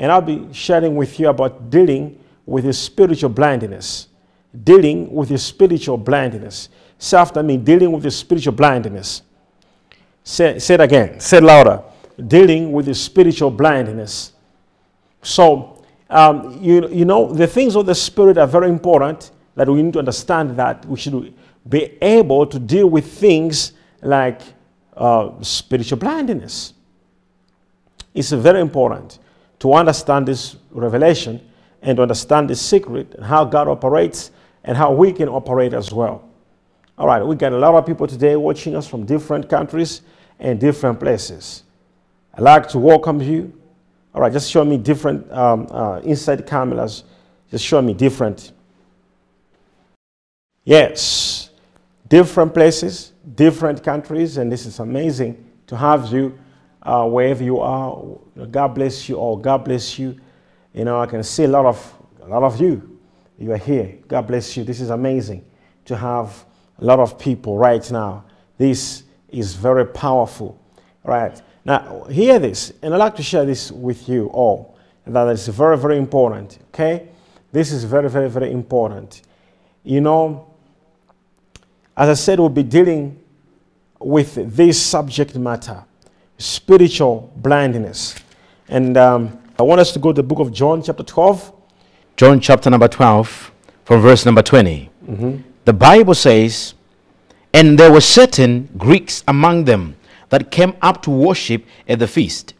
And I'll be sharing with you about dealing with your spiritual blindness. Dealing with your spiritual blindness. Say after me, dealing with your spiritual blindness. Say, say it again. Say it louder. Dealing with your spiritual blindness. So, um, you, you know, the things of the Spirit are very important that we need to understand that we should be able to deal with things like uh, spiritual blindness. It's very important to understand this revelation and to understand this secret and how God operates and how we can operate as well. All right, we got a lot of people today watching us from different countries and different places. I'd like to welcome you. All right, just show me different um, uh, inside cameras. Just show me different. Yes, different places, different countries, and this is amazing to have you uh, wherever you are. God bless you all. God bless you. You know, I can see a lot of a lot of you. You are here. God bless you. This is amazing to have a lot of people right now. This is very powerful. Right now, hear this, and I'd like to share this with you all. That is very, very important. Okay, this is very, very, very important. You know, as I said, we'll be dealing with this subject matter spiritual blindness. And um, I want us to go to the book of John, chapter 12. John chapter number 12, from verse number 20. Mm-hmm. The Bible says, And there were certain Greeks among them that came up to worship at the feast.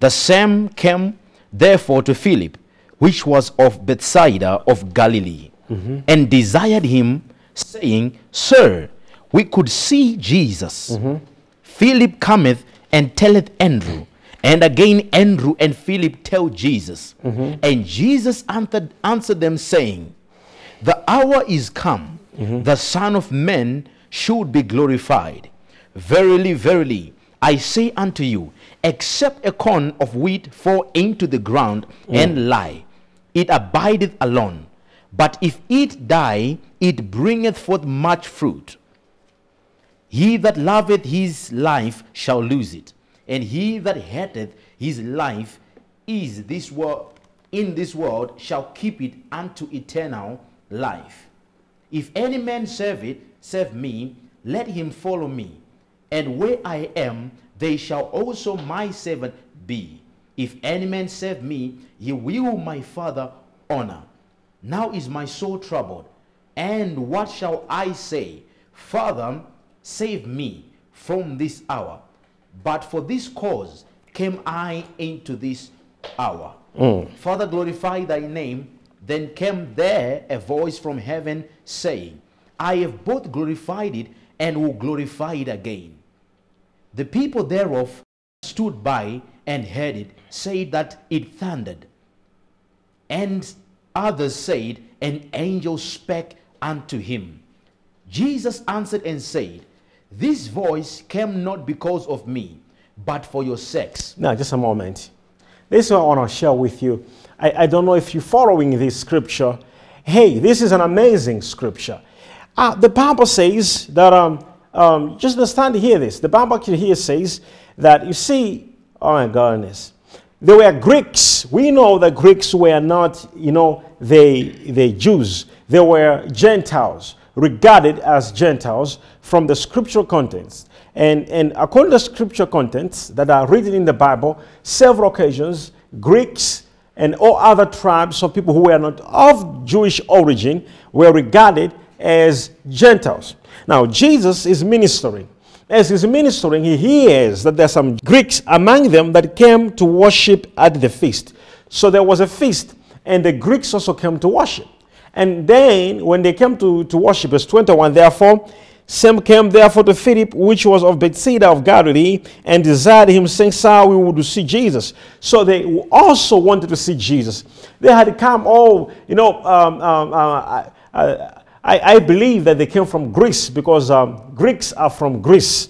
The same came therefore to Philip, which was of Bethsaida of Galilee, mm-hmm. and desired him, saying, Sir, we could see Jesus. Mm-hmm. Philip cometh and telleth Andrew. And again Andrew and Philip tell Jesus. Mm-hmm. And Jesus answered, answered them, saying, The hour is come, mm-hmm. the Son of Man should be glorified. Verily, verily, I say unto you, except a corn of wheat fall into the ground mm. and lie, it abideth alone. But if it die, it bringeth forth much fruit. He that loveth his life shall lose it, and he that hateth his life is this world in this world shall keep it unto eternal life. If any man serve it, serve me, let him follow me. And where I am, they shall also my servant be. If any man serve me, he will my Father honor. Now is my soul troubled. And what shall I say? Father, save me from this hour. But for this cause came I into this hour. Mm. Father, glorify thy name. Then came there a voice from heaven saying, I have both glorified it and will glorify it again. The people thereof stood by and heard it, say that it thundered. And others said, An angel spake unto him. Jesus answered and said, This voice came not because of me, but for your sakes. Now, just a moment. This is what I want to share with you. I, I don't know if you're following this scripture. Hey, this is an amazing scripture. Uh, the Bible says that, um, um, just understand to hear this. The Bible here says that, you see, oh my goodness, they were Greeks. We know that Greeks were not, you know, they, they Jews. They were Gentiles, regarded as Gentiles from the scriptural contents. And, and according to scripture contents that are written in the Bible, several occasions, Greeks and all other tribes of people who were not of Jewish origin were regarded as Gentiles. Now, Jesus is ministering. As he's ministering, he hears that there are some Greeks among them that came to worship at the feast. So there was a feast, and the Greeks also came to worship. And then, when they came to, to worship, verse 21, therefore, some came therefore to Philip, which was of Bethsaida of Galilee, and desired him, saying, Sir, we would see Jesus. So they also wanted to see Jesus. They had come, oh, you know, um, um, uh, I, I, I believe that they came from Greece because um, Greeks are from Greece.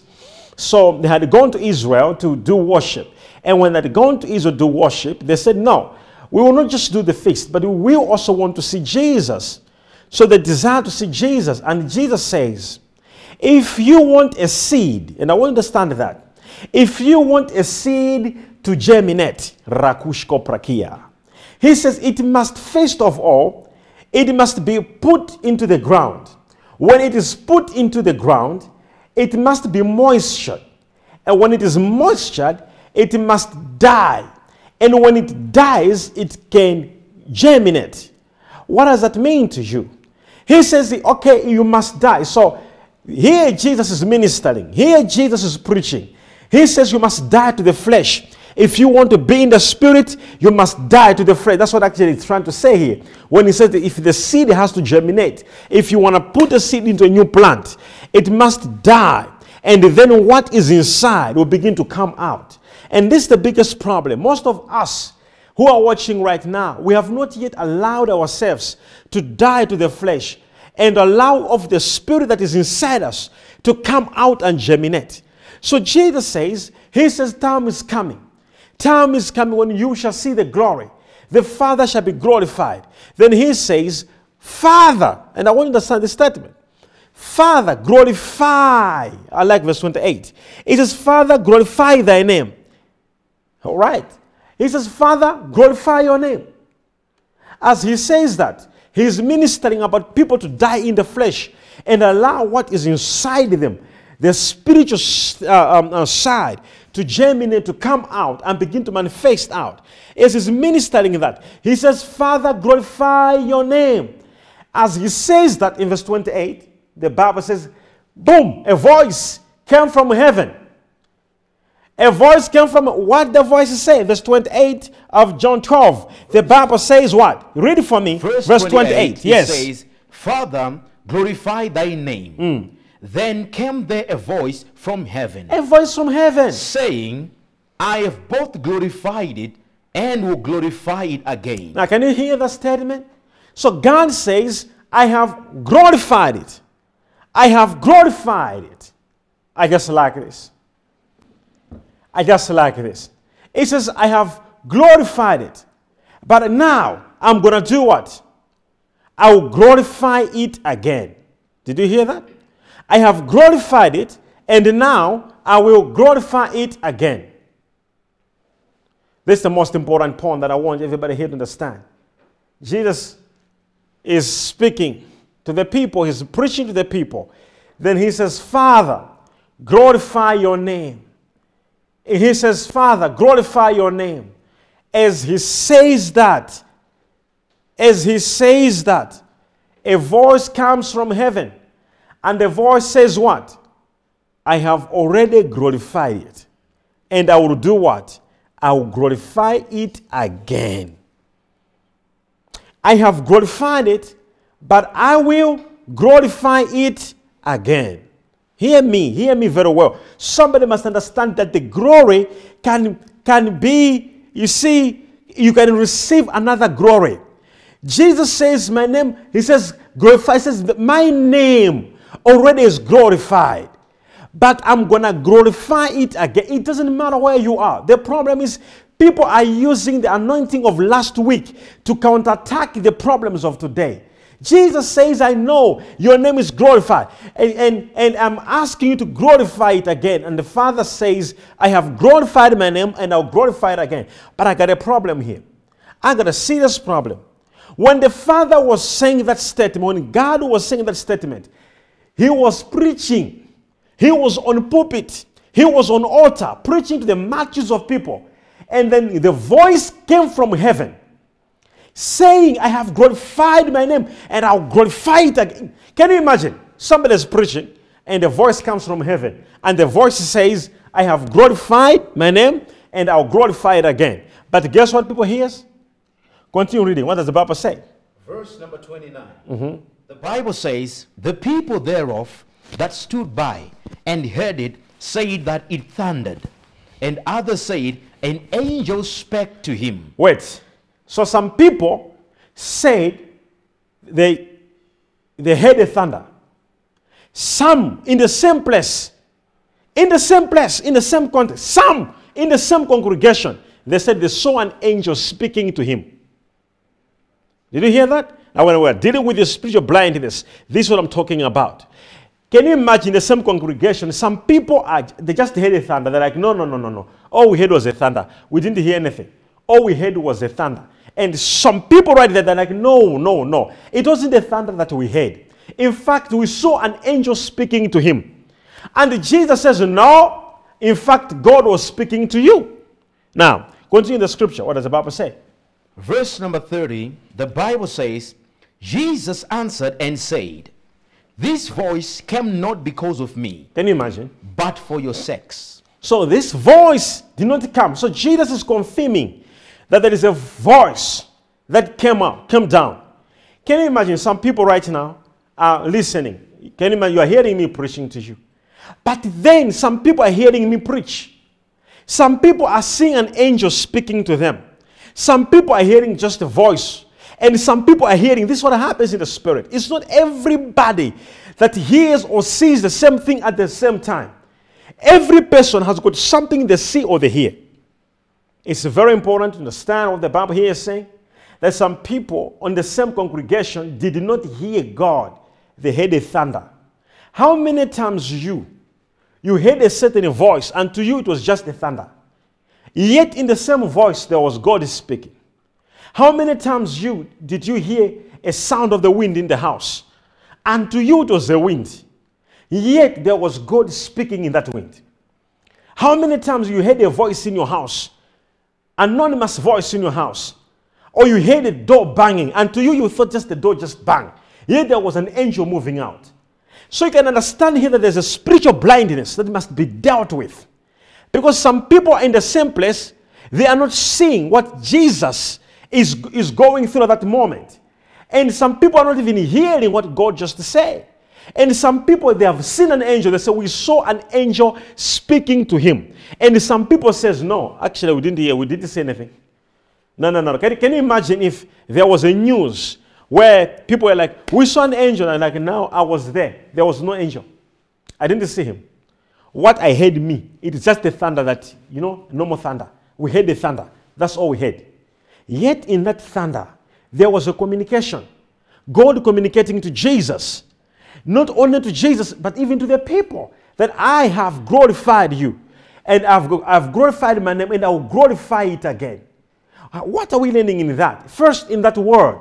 So they had gone to Israel to do worship. And when they had gone to Israel to do worship, they said, No, we will not just do the feast, but we will also want to see Jesus. So the desire to see Jesus. And Jesus says, If you want a seed, and I to understand that, if you want a seed to germinate. Rakushko prakia. He says it must first of all, it must be put into the ground. When it is put into the ground, it must be moistured. And when it is moistured, it must die. And when it dies, it can germinate. What does that mean to you? He says, okay, you must die. So here Jesus is ministering. Here Jesus is preaching. He says you must die to the flesh. If you want to be in the spirit, you must die to the flesh. That's what actually he's trying to say here. When he says if the seed has to germinate, if you want to put the seed into a new plant, it must die. And then what is inside will begin to come out. And this is the biggest problem. Most of us who are watching right now, we have not yet allowed ourselves to die to the flesh and allow of the spirit that is inside us to come out and germinate. So Jesus says, He says, time is coming. Time is coming when you shall see the glory. The Father shall be glorified. Then He says, Father, and I want you to understand this statement. Father, glorify. I like verse 28. It says, Father, glorify thy name. All right. He says, Father, glorify your name. As he says that, he's ministering about people to die in the flesh and allow what is inside them, their spiritual uh, um, uh, side, to germinate, to come out and begin to manifest out. As he's ministering that, he says, Father, glorify your name. As he says that in verse 28, the Bible says, boom, a voice came from heaven a voice came from what the voice is saying. Verse 28 of John 12. The Bible says what? Read it for me. Verse, Verse 28. 28 Yes. says, Father, glorify thy name. Mm. Then came there a voice from heaven, A voice from heaven. saying, I have both glorified it and will glorify it again. Now, can you hear that statement? So God says, I have glorified it. I have glorified it. I just like this. I just like this. It says, I have glorified it. But now I'm going to do what? I will glorify it again. Did you hear that? I have glorified it, and now I will glorify it again. This is the most important point that I want everybody here to understand. Jesus is speaking to the people, he's preaching to the people. Then he says, Father, glorify your name. He says, Father, glorify your name. As he says that, as he says that, a voice comes from heaven. And the voice says, What? I have already glorified it. And I will do what? I will glorify it again. I have glorified it, but I will glorify it again. Hear me, hear me very well. Somebody must understand that the glory can, can be, you see, you can receive another glory. Jesus says, My name, he says, glorify, he says, My name already is glorified. But I'm to glorify it again. It doesn't matter where you are. The problem is, people are using the anointing of last week to counterattack the problems of today. Jesus says, I know your name is glorified. And, and, and I'm asking you to glorify it again. And the Father says, I have glorified my name and I'll glorify it again. But I got a problem here. I got a serious problem. When the Father was saying that statement, when God was saying that statement, He was preaching. He was on pulpit. He was on altar preaching to the masses of people. And then the voice came from heaven saying, I have glorified my name and I'll glorify it again. Can you imagine? Somebody is preaching and the voice comes from heaven and the voice says, I have glorified my name and I'll glorify it again. But guess what people hear? Continue reading. What does the Bible say? Verse number 29. Mm-hmm. The Bible says, The people thereof that stood by and heard it said that it thundered. And others said, An angel spake to him. Wait. So some people said they, they heard a thunder. Some in the same place, in the same place, in the same context, some in the same congregation, they said they saw an angel speaking to him. Did you hear that? Now, when we're dealing with the spiritual blindness, this is what I'm talking about. Can you imagine the same congregation? Some people are they just heard a thunder. They're like, no, no, no, no, no. All we heard was a thunder. We didn't hear anything. All we heard was a thunder. And some people right there, they're like, no, no, no. It wasn't the thunder that we heard. In fact, we saw an angel speaking to him. And Jesus says, no. In fact, God was speaking to you. Now, continue the scripture. What does the Bible say? Verse number 30, the Bible says, Jesus answered and said, This voice came not because of me, Can you imagine? but for your sakes. So this voice did not come. So Jesus is confirming that there is a voice that came out, came down. Can you imagine some people right now are listening? Can you imagine you are hearing me preaching to you? But then some people are hearing me preach. Some people are seeing an angel speaking to them. Some people are hearing just a voice. And some people are hearing this is what happens in the spirit. It's not everybody that hears or sees the same thing at the same time. Every person has got something they see or they hear. It's very important to understand what the Bible here is saying. That some people on the same congregation did not hear God, they heard a thunder. How many times you you heard a certain voice, and to you it was just a thunder. Yet in the same voice there was God speaking. How many times you did you hear a sound of the wind in the house? And to you it was a wind. Yet there was God speaking in that wind. How many times you heard a voice in your house? Anonymous voice in your house. Or you hear the door banging, and to you you thought just the door just banged. Yet there was an angel moving out. So you can understand here that there's a spiritual blindness that must be dealt with. Because some people are in the same place, they are not seeing what Jesus is, is going through at that moment. And some people are not even hearing what God just said. And some people, they have seen an angel. They say, we saw an angel speaking to him. And some people says, no, actually, we didn't hear. We didn't say anything. No, no, no. Can, can you imagine if there was a news where people were like, we saw an angel. And like, now I was there. There was no angel. I didn't see him. What I heard me, it is just the thunder that, you know, normal thunder. We heard the thunder. That's all we heard. Yet in that thunder, there was a communication. God communicating to Jesus. Not only to Jesus, but even to the people. That I have glorified you. And I've, I've glorified my name and I will glorify it again. Uh, What are we learning in that? First, in that word,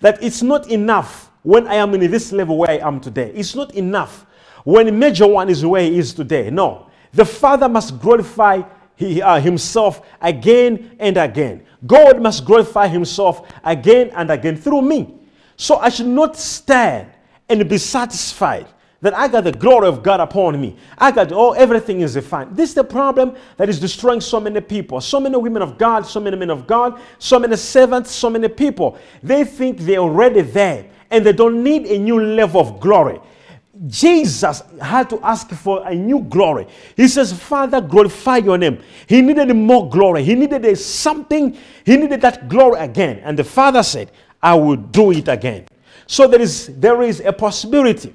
that it's not enough when I am in this level where I am today. It's not enough when Major One is where he is today. No. The Father must glorify he, uh, himself again and again. God must glorify himself again and again through me. So I should not stand and be satisfied that I got the glory of God upon me. I got, oh, everything is fine. This is the problem that is destroying so many people. So many women of God, so many men of God, so many servants, so many people. They think they're already there and they don't need a new level of glory. Jesus had to ask for a new glory. He says, Father, glorify your name. He needed more glory. He needed something. He needed that glory again. And the Father said, I will do it again. So there is, there is a possibility.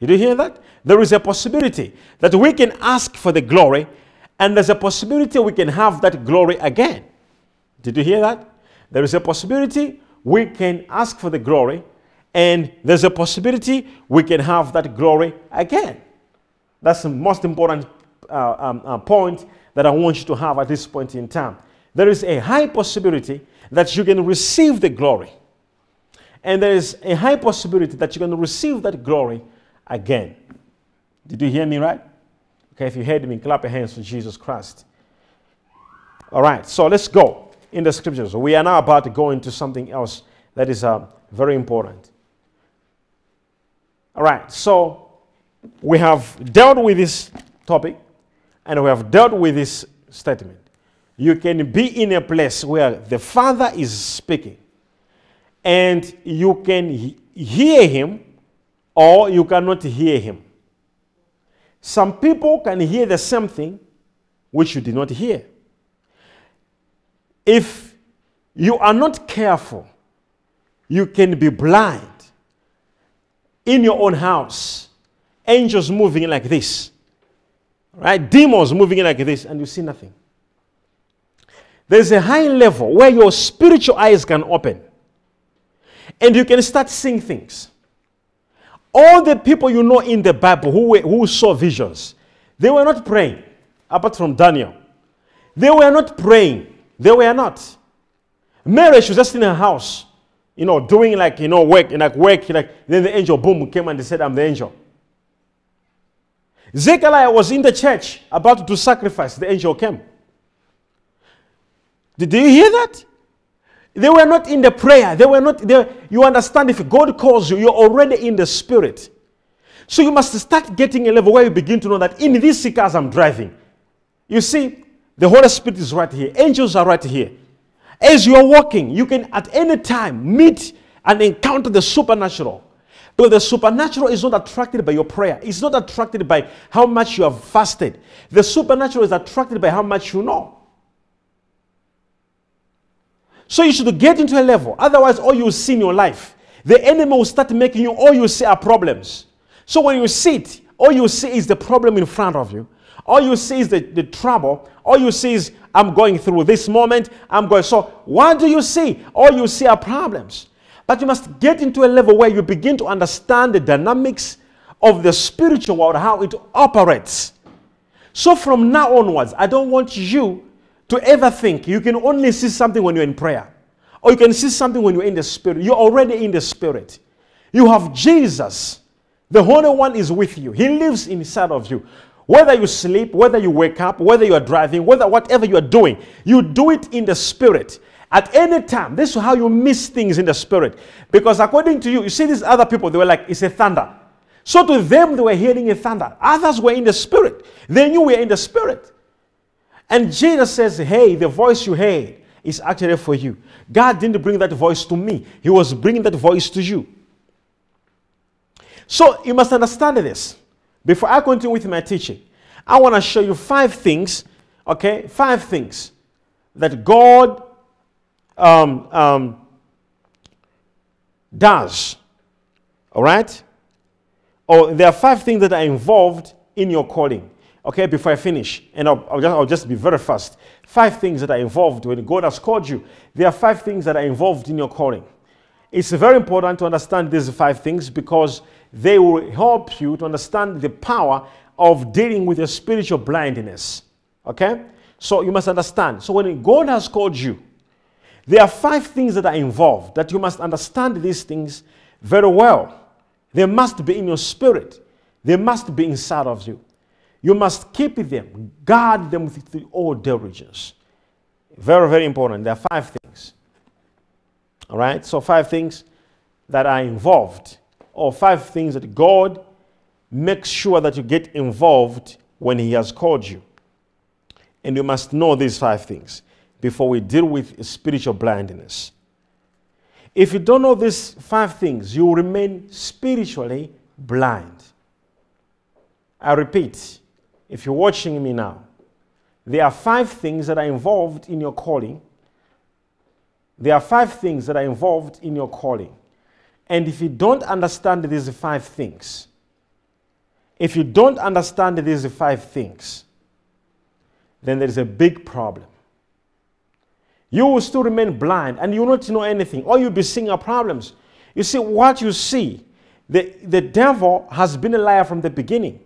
Did you hear that? There is a possibility that we can ask for the glory, and there's a possibility we can have that glory again. Did you hear that? There is a possibility we can ask for the glory, and there's a possibility we can have that glory again. That's the most important uh, um, uh, point that I want you to have at this point in time. There is a high possibility that you can receive the glory, and there is a high possibility that you're going to receive that glory again. Did you hear me right? Okay, if you heard me, clap your hands for Jesus Christ. All right, so let's go in the scriptures. We are now about to go into something else that is uh, very important. All right, so we have dealt with this topic and we have dealt with this statement. You can be in a place where the Father is speaking and you can he- hear him or you cannot hear him. Some people can hear the same thing which you did not hear. If you are not careful, you can be blind in your own house. Angels moving like this, right? Demons moving like this, and you see nothing. There's a high level where your spiritual eyes can open and you can start seeing things. All the people you know in the Bible who, were, who saw visions, they were not praying, apart from Daniel. They were not praying. They were not. Mary, she was just in her house, you know, doing like, you know, work, in like work, like, then the angel, boom, came and they said, I'm the angel. Zechariah was in the church about to sacrifice. The angel came. Did you hear that? They were not in the prayer. They were not there. You understand if God calls you, you're already in the spirit. So you must start getting a level where you begin to know that in these cars I'm driving. You see, the Holy Spirit is right here. Angels are right here. As you are walking, you can at any time meet and encounter the supernatural. But the supernatural is not attracted by your prayer. It's not attracted by how much you have fasted. The supernatural is attracted by how much you know. So you should get into a level. Otherwise, all you see in your life, the enemy will start making you, all you see are problems. So when you sit, all you see is the problem in front of you. All you see is the, the trouble. All you see is, I'm going through this moment. I'm going. So what do you see? All you see are problems. But you must get into a level where you begin to understand the dynamics of the spiritual world, how it operates. So from now onwards, I don't want you to ever think you can only see something when you're in prayer, or you can see something when you're in the spirit. You're already in the spirit. You have Jesus. The Holy One is with you. He lives inside of you. Whether you sleep, whether you wake up, whether you are driving, whether whatever you are doing, you do it in the spirit. At any time, this is how you miss things in the spirit. Because according to you, you see these other people, they were like, it's a thunder. So to them, they were hearing a thunder. Others were in the spirit. They knew we were in the spirit. And Jesus says, hey, the voice you heard is actually for you. God didn't bring that voice to me. He was bringing that voice to you. So you must understand this. Before I continue with my teaching, I want to show you five things, okay? Five things that God um, um, does. All right? Or oh, there are five things that are involved in your calling. Okay, before I finish, and I'll, I'll, just, I'll just be very fast. Five things that are involved when God has called you. There are five things that are involved in your calling. It's very important to understand these five things because they will help you to understand the power of dealing with your spiritual blindness. Okay? So you must understand. So when God has called you, there are five things that are involved that you must understand these things very well. They must be in your spirit, they must be inside of you. You must keep them, guard them with all diligence. Very, very important. There are five things. All right? So, five things that are involved, or five things that God makes sure that you get involved when He has called you. And you must know these five things before we deal with spiritual blindness. If you don't know these five things, you will remain spiritually blind. I repeat, if you're watching me now, there are five things that are involved in your calling. There are five things that are involved in your calling. And if you don't understand these five things, if you don't understand these five things, then there is a big problem you will still remain blind and you will not know anything. or you'll be seeing are problems. You see, what you see, the, the devil has been a liar from the beginning.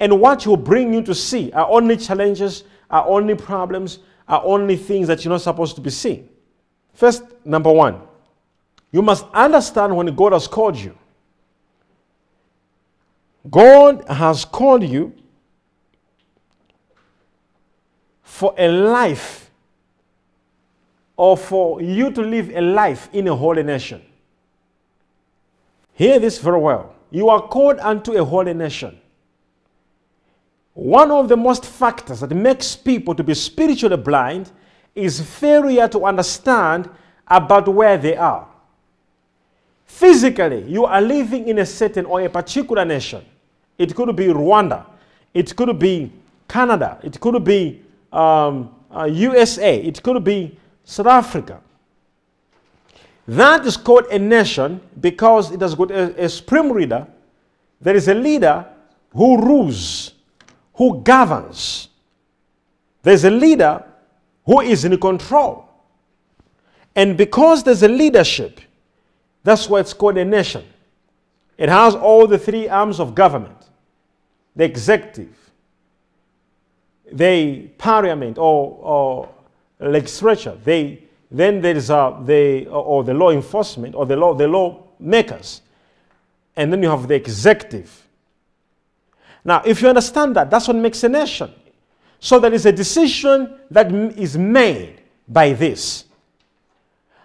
And what he'll bring you to see are only challenges, are only problems, are only things that you're not supposed to be seeing. First, number one, you must understand when God has called you. God has called you for a life or for you to live a life in a holy nation. Hear this very well. You are called unto a holy nation. One of the most factors that makes people to be spiritually blind is failure to understand about where they are. Physically, you are living in a certain or a particular nation. It could be Rwanda. It could be Canada. It could be um, uh, USA. It could be South Africa. That is called a nation because it has got a, a supreme leader. There is a leader who rules, who governs. There's a leader who is in control. And because there's a leadership, that's why it's called a nation. It has all the three arms of government the executive, the parliament or, or legislature, they, then there is uh, the, or the law enforcement or the law, the law makers, and then you have the executive. Now, if you understand that, that's what makes a nation. So there is a decision that is made by this.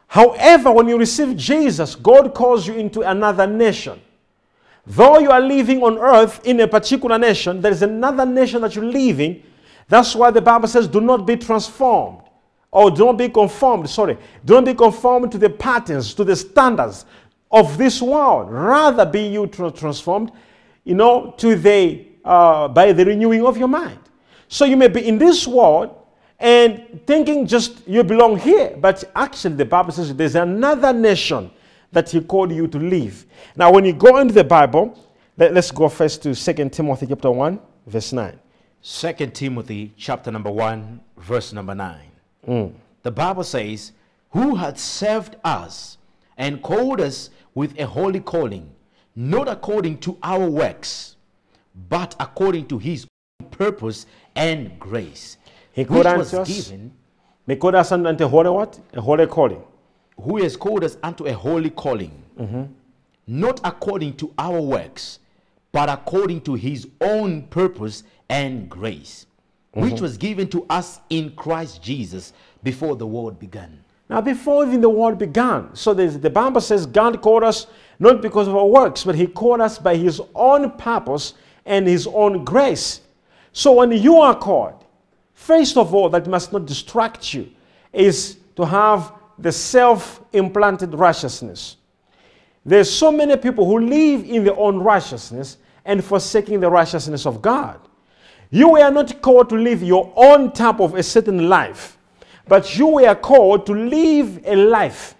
However, when you receive Jesus, God calls you into another nation. Though you are living on earth in a particular nation, there is another nation that you live in. That's why the Bible says, do not be transformed. Or do not be conformed, sorry. Do not be conformed to the patterns, to the standards of this world. Rather be you transformed, you know, to the, uh, by the renewing of your mind. So you may be in this world and thinking just you belong here. But actually, the Bible says there's another nation that he called you to live. Now, when you go into the Bible, let, us go first to 2 Timothy chapter 1, verse 9. 2 Timothy chapter number 1, verse number 9. The Bible says, Who had served us and called us with a holy calling, not according to our works, but according to his own purpose and grace, He which called was us, given, he called us unto a holy what? A holy calling. who has called us unto a holy calling, mm-hmm. not according to our works, but according to his own purpose and grace, mm-hmm. which was given to us in Christ Jesus before the world began. Now, before even the world began, so there's- the Bible says God called us not because of our works, but He called us by His own purpose and His own grace. So when you are called, first of all, that must not distract you, is to have the self implanted righteousness. There's so many people who live in their own righteousness and forsaking the righteousness of God. You were not called to live your own type of a certain life, but you were called to live a life,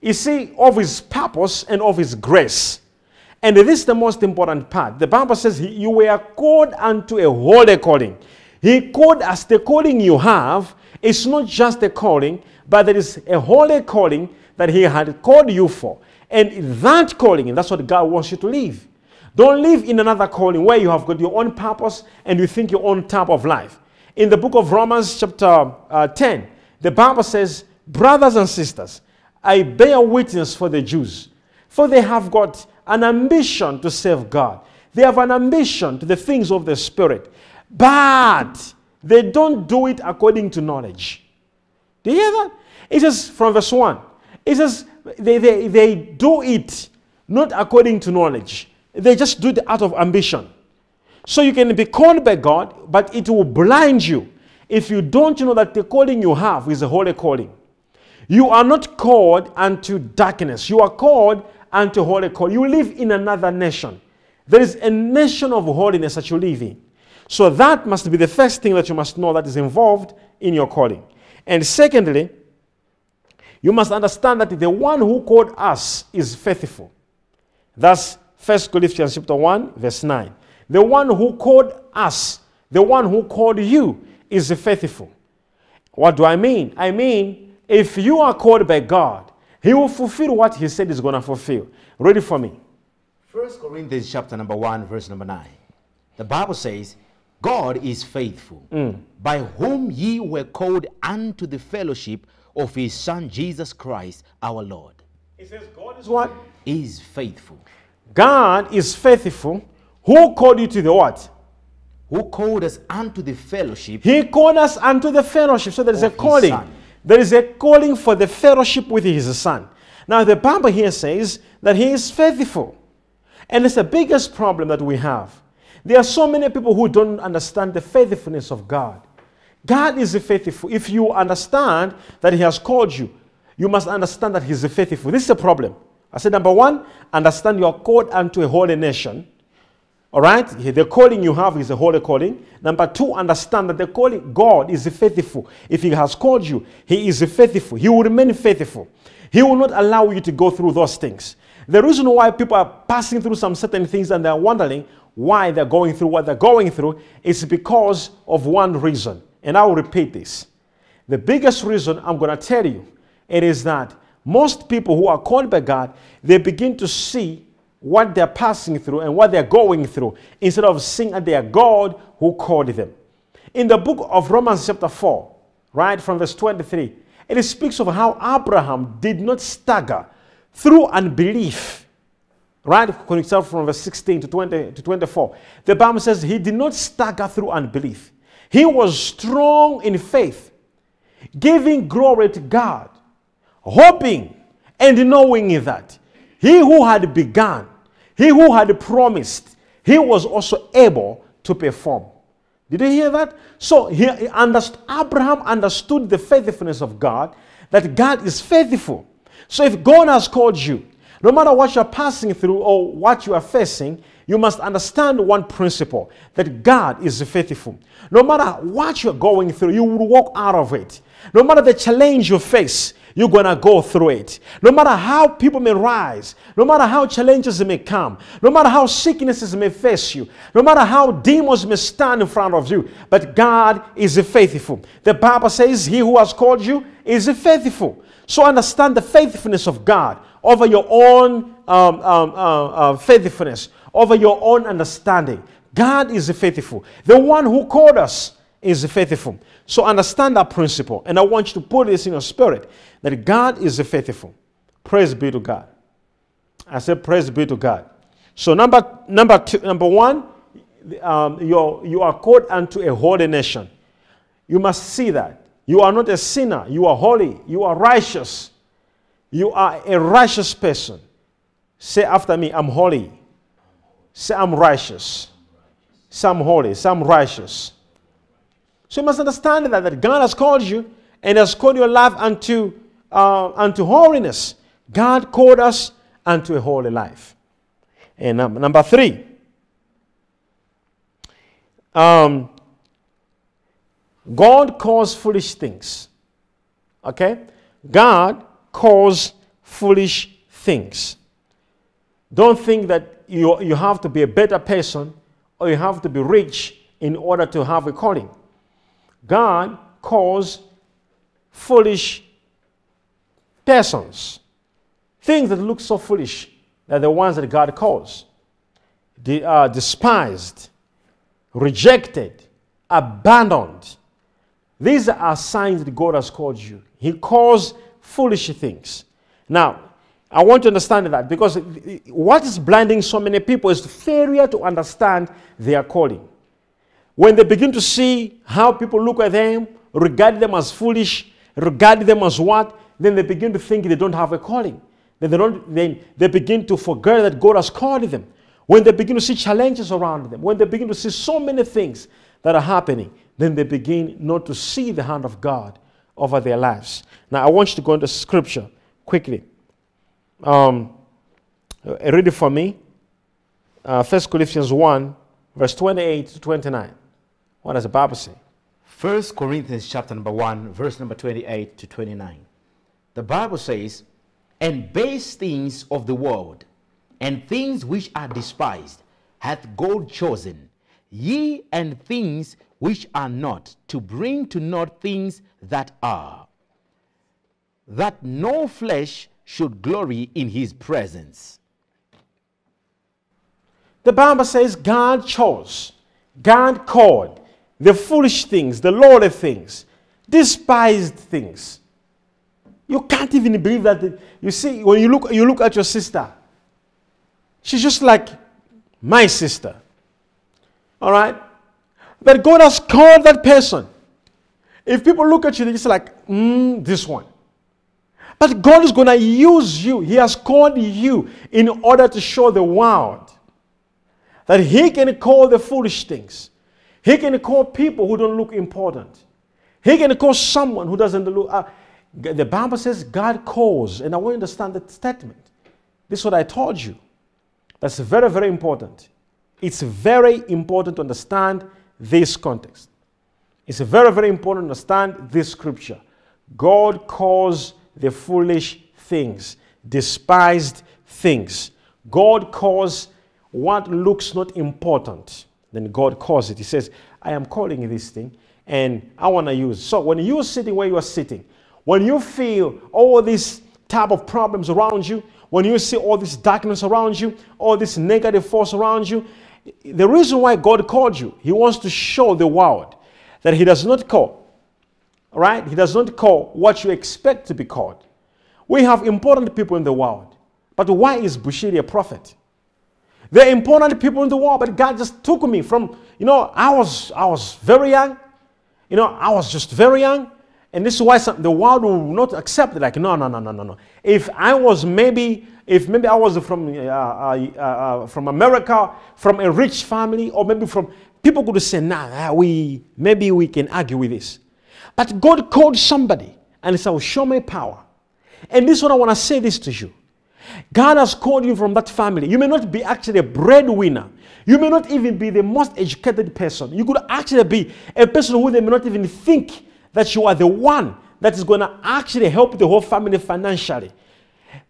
you see, of His purpose and of His grace. And this is the most important part. The Bible says you were called unto a holy calling. He called us the calling you have. It's not just a calling, but there is a holy calling that He had called you for. And that calling, and that's what God wants you to live. Don't live in another calling where you have got your own purpose and you think your own type of life. In the book of Romans, chapter uh, 10, the Bible says, Brothers and sisters, I bear witness for the Jews, for they have got an ambition to serve God. They have an ambition to the things of the Spirit, but they don't do it according to knowledge. Do you hear that? It says from verse 1. It says they, they, they do it not according to knowledge. They just do it out of ambition. So you can be called by God, but it will blind you if you don't know that the calling you have is a holy calling. You are not called unto darkness. You are called unto holy call. You live in another nation. There is a nation of holiness that you live in. So that must be the first thing that you must know that is involved in your calling. And secondly, you must understand that the one who called us is faithful. That's 1 Corinthians chapter 1, verse 9. The one who called us, the one who called you, is faithful. What do I mean? I mean, if you are called by God, He will fulfill what He said He's going to fulfill. Read it for me. 1 Corinthians chapter number 1, verse number 9. The Bible says, God is faithful, mm. by whom ye were called unto the fellowship of his Son Jesus Christ our Lord. He says, God is what? Is faithful. God is faithful. Who called you to the what? Who called us unto the fellowship He called us unto the fellowship. So there is a calling. Son. There is a calling for the fellowship with his son. Now the Bible here says that he is faithful. And it's the biggest problem that we have. There are so many people who don't understand the faithfulness of God. God is faithful. If you understand that he has called you, you must understand that he's faithful. This is a problem. I said, number one, understand you are called unto a holy nation. All right? The calling you have is a holy calling. Number two, understand that the calling, God is faithful. If He has called you, He is faithful. He will remain faithful. He will not allow you to go through those things. The reason why people are passing through some certain things and they're wondering why they're going through what they're going through is because of one reason. And I will repeat this. The biggest reason I'm going to tell you it is that most people who are called by God, they begin to see what they're passing through and what they're going through instead of seeing at their God who called them. In the book of Romans, chapter 4, right from verse 23, it speaks of how Abraham did not stagger through unbelief. Right? From verse 16 to 20 to 24. The Bible says he did not stagger through unbelief. He was strong in faith, giving glory to God, hoping and knowing that he who had begun, he who had promised, he was also able to perform. Did you hear that? So he, he understood, Abraham understood the faithfulness of God, that God is faithful. So if God has called you, no matter what you're passing through or what you are facing, you must understand one principle that God is faithful. No matter what you're going through, you will walk out of it. No matter the challenge you face, you're going to go through it. No matter how people may rise, no matter how challenges may come, no matter how sicknesses may face you, no matter how demons may stand in front of you, but God is faithful. The Bible says, He who has called you is faithful. So understand the faithfulness of God over your own um, um, uh, uh, faithfulness, over your own understanding. God is faithful. The one who called us is faithful. So understand that principle. And I want you to put this in your spirit that God is faithful. Praise be to God. I said, Praise be to God. So, number, number, two, number one, um, you're, you are called unto a holy nation. You must see that. You are not a sinner. You are holy. You are righteous. You are a righteous person. Say after me, I'm holy. Say, I'm righteous. Say, I'm holy. Say, I'm righteous. So you must understand that, that God has called you and has called your life unto, uh, unto holiness. God called us unto a holy life. And um, number three, um, God calls foolish things. Okay? God calls foolish things. Don't think that you, you have to be a better person or you have to be rich in order to have a calling. God calls foolish persons. Things that look so foolish are the ones that God calls. They are uh, despised, rejected, abandoned. These are signs that God has called you. He calls foolish things. Now, I want to understand that because uh, what is blinding so many people is failure to understand their calling. When they begin to see how people look at them, regard them as foolish, regard them as what, then they begin to think they don't have a calling. Then they, don't, then they begin to forget that God has called them. When they begin to see challenges around them, when they begin to see so many things that are happening, then they begin not to see the hand of God over their lives. Now, I want you to go into scripture quickly. Um, read it for me. Uh, 1 Corinthians 1, verse 28 to 29. What does the Bible say? 1 Corinthians chapter number 1, verse number 28 to 29. The Bible says, And base things of the world, and things which are despised, hath God chosen, ye and things which are not, to bring to naught things that are, that no flesh should glory in his presence. The Bible says God chose, God called, the foolish things, the lowly things, despised things. You can't even believe that. You see, when you look, you look at your sister, she's just like my sister. All right? But God has called that person. If people look at you, they're just like, mm, this one. But God is going to use you. He has called you in order to show the world that He can call the foolish things he can call people who don't look important. He can call someone who doesn't look. Uh, the Bible says God calls, and I want you to understand that statement. This is what I told you. That's very, very important. It's very important to understand this context. It's very, very important to understand this scripture. God calls the foolish things, despised things. God calls what looks not important then God calls it. He says, I am calling this thing and I want to use. So when you're sitting where you are sitting, when you feel all these type of problems around you, when you see all this darkness around you, all this negative force around you, the reason why God called you, He wants to show the world that He does not call, right? He does not call what you expect to be called. We have important people in the world, but why is Bushiri a prophet? They're important people in the world, but God just took me from, you know, I was, I was very young. You know, I was just very young. And this is why some, the world will not accept it. Like, no, no, no, no, no, no. If I was maybe, if maybe I was from, uh, uh, uh, uh, from America, from a rich family, or maybe from, people could say, nah, we, maybe we can argue with this. But God called somebody and said, show me power. And this is what I want to say this to you. God has called you from that family. You may not be actually a breadwinner. You may not even be the most educated person. You could actually be a person who they may not even think that you are the one that is going to actually help the whole family financially.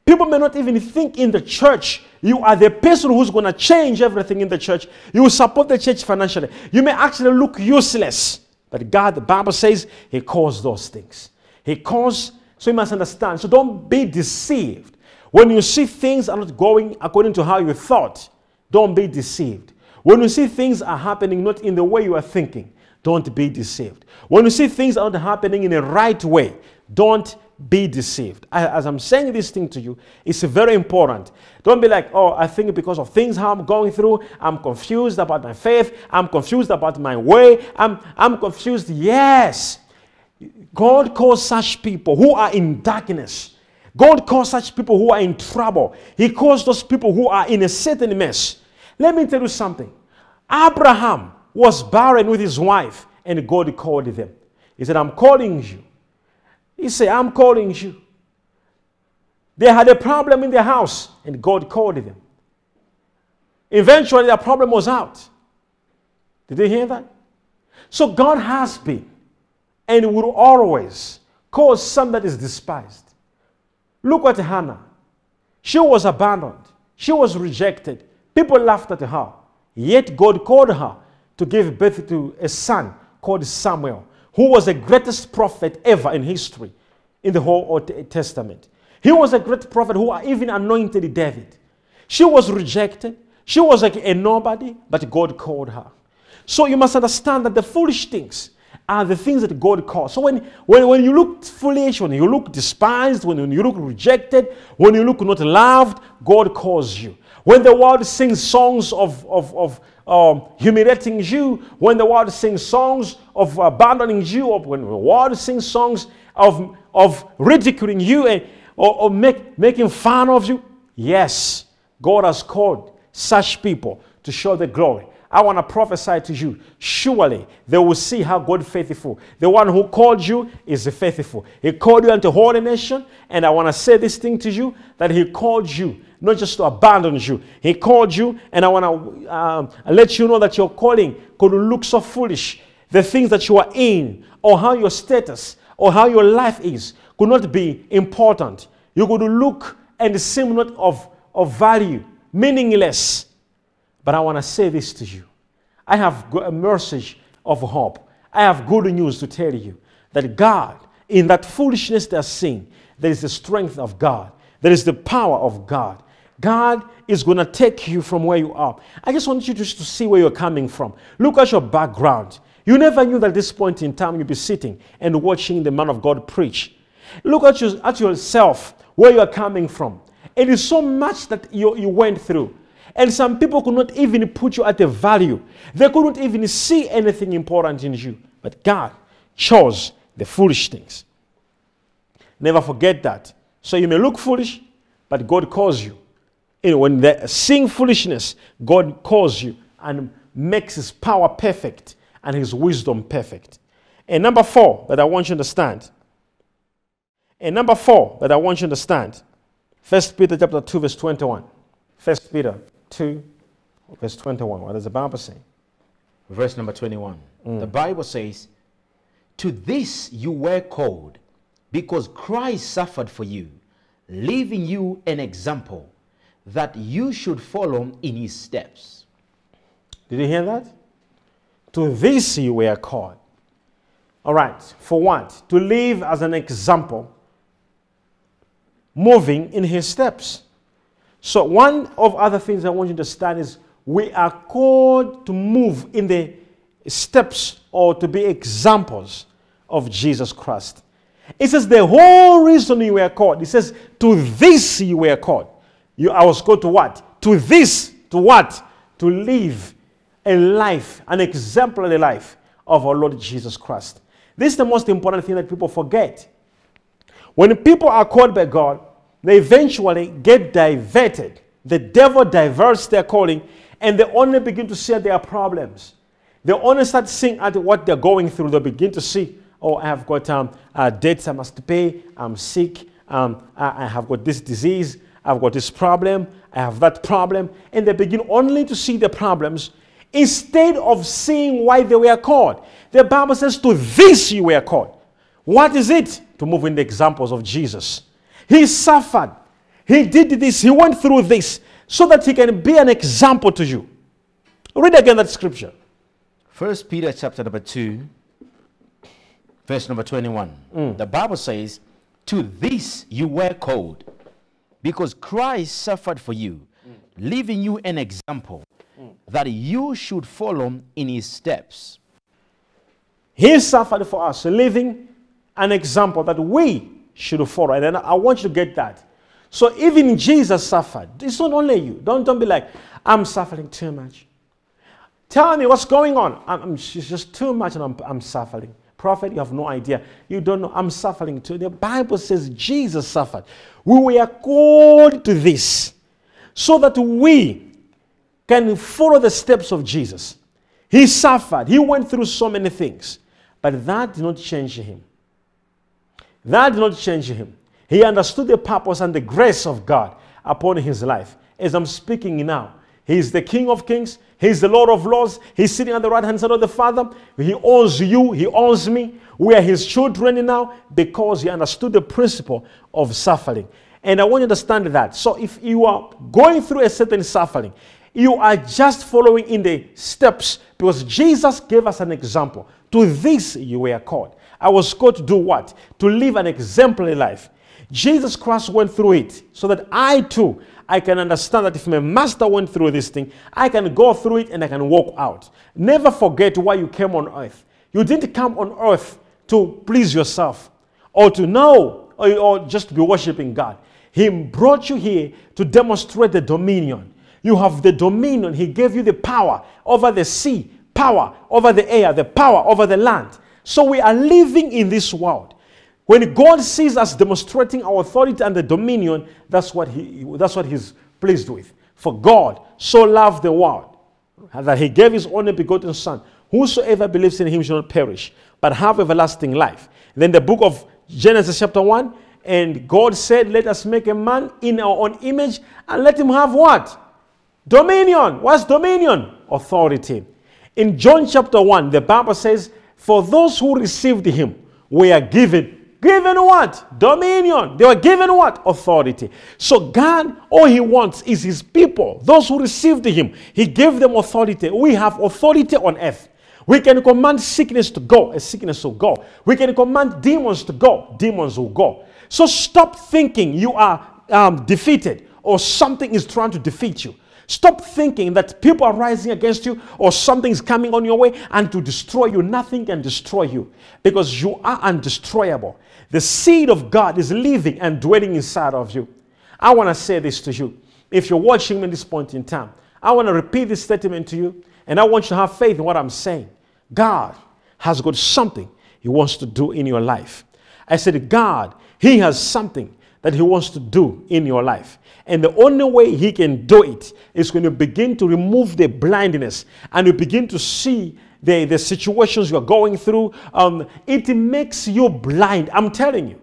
People may not even think in the church you are the person who's going to change everything in the church. You will support the church financially. You may actually look useless. But God, the Bible says, He calls those things. He calls, so you must understand. So don't be deceived. When you see things are not going according to how you thought, don't be deceived. When you see things are happening not in the way you are thinking, don't be deceived. When you see things are not happening in the right way, don't be deceived. As I'm saying this thing to you, it's very important. Don't be like, oh, I think because of things how I'm going through, I'm confused about my faith, I'm confused about my way, I'm, I'm confused. Yes. God calls such people who are in darkness. God calls such people who are in trouble. He calls those people who are in a certain mess. Let me tell you something. Abraham was barren with his wife, and God called them. He said, I'm calling you. He said, I'm calling you. They had a problem in their house, and God called them. Eventually, their problem was out. Did you hear that? So, God has been and will always cause some that is despised. Look at Hannah. She was abandoned, she was rejected. People laughed at her. Yet, God called her to give birth to a son called Samuel, who was the greatest prophet ever in history in the whole Old Testament. He was a great prophet who even anointed David. She was rejected. She was like a nobody, but God called her. So you must understand that the foolish things are the things that God calls. So when, when, when you look foolish, when you look despised, when, when you look rejected, when you look not loved, God calls you. When the world sings songs of, of, of, um, humiliating you, when the world sings songs of abandoning you, or when the world sings songs of, of ridiculing you and, or, or make, making fun of you, yes, God has called such people to show the glory. I want to prophesy to you. Surely they will see how God faithful. The one who called you is faithful. He called you unto holy nation. And I want to say this thing to you that He called you not just to abandon you. He called you, and I want to um, let you know that your calling could look so foolish. The things that you are in, or how your status, or how your life is, could not be important. You could look and seem not of, of value, meaningless. But I want to say this to you. I have a message of hope. I have good news to tell you that God, in that foolishness they're seeing, there is the strength of God. There is the power of God. God is going to take you from where you are. I just want you just to see where you're coming from. Look at your background. You never knew that at this point in time you'd be sitting and watching the man of God preach. Look at, your, at yourself, where you are coming from. It is so much that you, you went through. And some people could not even put you at a value. They couldn't even see anything important in you. But God chose the foolish things. Never forget that. So you may look foolish, but God calls you know, when they sing foolishness, God calls you and makes his power perfect and his wisdom perfect. And number four that I want you to understand. And number four that I want you to understand. First Peter chapter 2, verse 21. First Peter 2, verse 21. What does the Bible say? Verse number 21. Mm. The Bible says, To this you were called, because Christ suffered for you, leaving you an example that you should follow in his steps. Did you hear that? To this you were called. All right, for what? To live as an example moving in his steps. So, one of other things I want you to understand is we are called to move in the steps or to be examples of Jesus Christ. It says the whole reason you were called. It says to this you were called. You, I was called to what? To this. To what? To live a life, an exemplary life of our Lord Jesus Christ. This is the most important thing that people forget. When people are called by God, they eventually get diverted. The devil diverts their calling and they only begin to see their problems. They only start seeing at what they're going through. They begin to see, oh, I have got um, uh, debts I must pay. I'm sick. Um, I, I have got this disease. I've got this problem. I have that problem. And they begin only to see the problems instead of seeing why they were called. The Bible says, To this you were called. What is it? To move in the examples of Jesus. He suffered. He did this. He went through this so that he can be an example to you. Read again that scripture. First Peter chapter number 2, verse number 21. Mm. The Bible says, To this you were called, because Christ suffered for you, leaving you an example that you should follow in his steps. He suffered for us, leaving an example that we should follow. And then I want you to get that. So even Jesus suffered. It's not only you. Don't, don't be like, I'm suffering too much. Tell me what's going on. I'm, I'm- it's just too much and I'm, I'm suffering. Prophet, you have no idea. You don't know. I'm suffering too. The Bible says Jesus suffered. We were called to this so that we can follow the steps of Jesus. He suffered. He went through so many things. But that did not change him. That did not change him. He understood the purpose and the grace of God upon his life. As I'm speaking now, he is the King of Kings. He's the Lord of Lords. He's sitting at the right hand side of the Father. He owns you. He owns me. We are his children now because he understood the principle of suffering. And I want you to understand that. So if you are going through a certain suffering, you are just following in the steps because Jesus gave us an example. To this you were called. I was called to do what? To live an exemplary life. Jesus Christ went through it so that I too I can understand that if my master went through this thing, I can go through it and I can walk out. Never forget why you came on earth. You didn't come on earth to please yourself or to know or, or just to be worshiping God. He brought you here to demonstrate the dominion. You have the dominion. He gave you the power over the sea, power over the air, the power over the land. So we are living in this world. When God sees us demonstrating our authority and the dominion, that's what, he, that's what He's pleased with. For God so loved the world that He gave His only begotten Son. Whosoever believes in Him shall not perish, but have everlasting life. Then the book of Genesis, chapter 1, and God said, Let us make a man in our own image and let him have what? Dominion. What's dominion? Authority. In John chapter 1, the Bible says, For those who received him were given. Given what? Dominion. They were given what? Authority. So God, all he wants is his people, those who received him. He gave them authority. We have authority on earth. We can command sickness to go, a sickness will go. We can command demons to go, demons will go. So stop thinking you are um, defeated or something is trying to defeat you. Stop thinking that people are rising against you or something is coming on your way and to destroy you. Nothing can destroy you because you are undestroyable. The seed of God is living and dwelling inside of you. I want to say this to you. If you're watching me at this point in time, I want to repeat this statement to you and I want you to have faith in what I'm saying. God has got something He wants to do in your life. I said, God, He has something that He wants to do in your life. And the only way He can do it is when you begin to remove the blindness and you begin to see the, the situations you're going through. Um, it makes you blind. I'm telling you.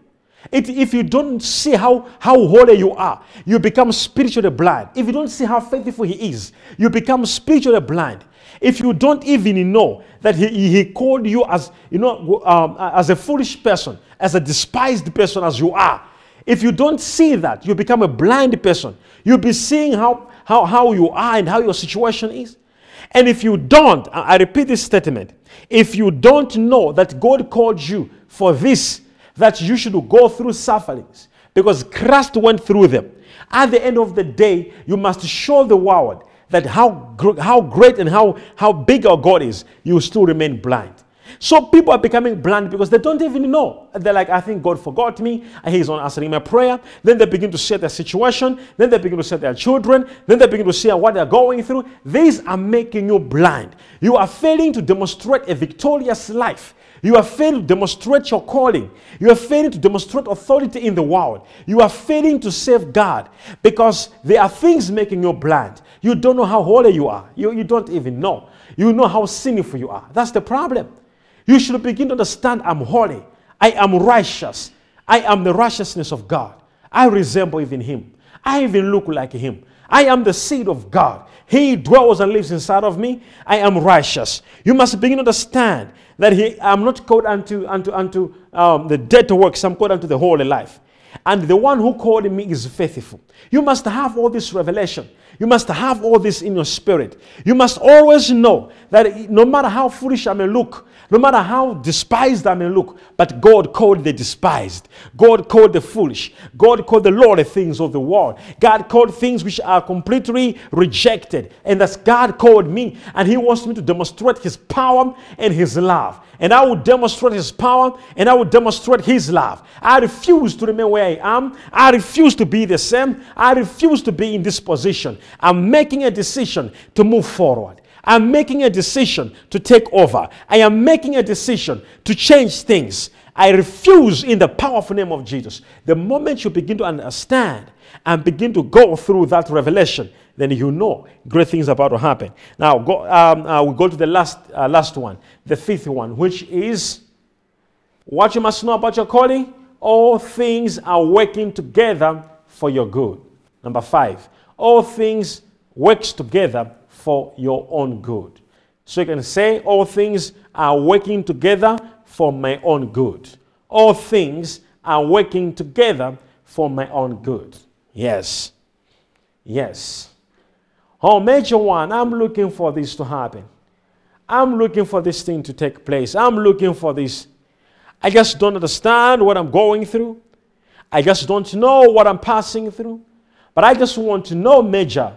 It, if you don't see how, how holy you are, you become spiritually blind. If you don't see how faithful He is, you become spiritually blind. If you don't even know that He, he called you as, you know, um, as a foolish person, as a despised person as you are, if you don't see that, you become a blind person. You'll be seeing how, how, how you are and how your situation is. And if you don't, I repeat this statement, if you don't know that God called you for this, that you should go through sufferings, because Christ went through them. At the end of the day, you must show the world that how, how great and how, how big our God is, you still remain blind. So people are becoming blind because they don't even know. They're like, I think God forgot me. He's not answering my prayer. Then they begin to share their situation. Then they begin to share their children. Then they begin to share what they're going through. These are making you blind. You are failing to demonstrate a victorious life. You are failing to demonstrate your calling. You are failing to demonstrate authority in the world. You are failing to save God because there are things making you blind. You don't know how holy you are. You, you don't even know. You know how sinful you are. That's the problem. You should begin to understand I'm holy. I am righteous. I am the righteousness of God. I resemble even Him. I even look like Him. I am the seed of God. He dwells and lives inside of me. I am righteous. You must begin to understand that he, I'm not called unto, unto, unto um, the dead works, I'm called unto the holy life. And the one who called me is faithful. You must have all this revelation. You must have all this in your spirit. You must always know that no matter how foolish I may look, no matter how despised I may look, but God called the despised. God called the foolish. God called the lowly things of the world. God called things which are completely rejected. And that's God called me. And He wants me to demonstrate His power and His love. And I will demonstrate His power and I will demonstrate His love. I refuse to remain where I am. I refuse to be the same. I refuse to be in this position. I'm making a decision to move forward. I'm making a decision to take over. I am making a decision to change things. I refuse in the powerful name of Jesus. The moment you begin to understand and begin to go through that revelation, then you know great things about to happen. Now, go, um, uh, we go to the last, uh, last one, the fifth one, which is what you must know about your calling. All things are working together for your good. Number five, all things works together for your own good. So you can say, All things are working together for my own good. All things are working together for my own good. Yes. Yes. Oh, major one, I'm looking for this to happen. I'm looking for this thing to take place. I'm looking for this. I just don't understand what I'm going through. I just don't know what I'm passing through. But I just want to know, Major,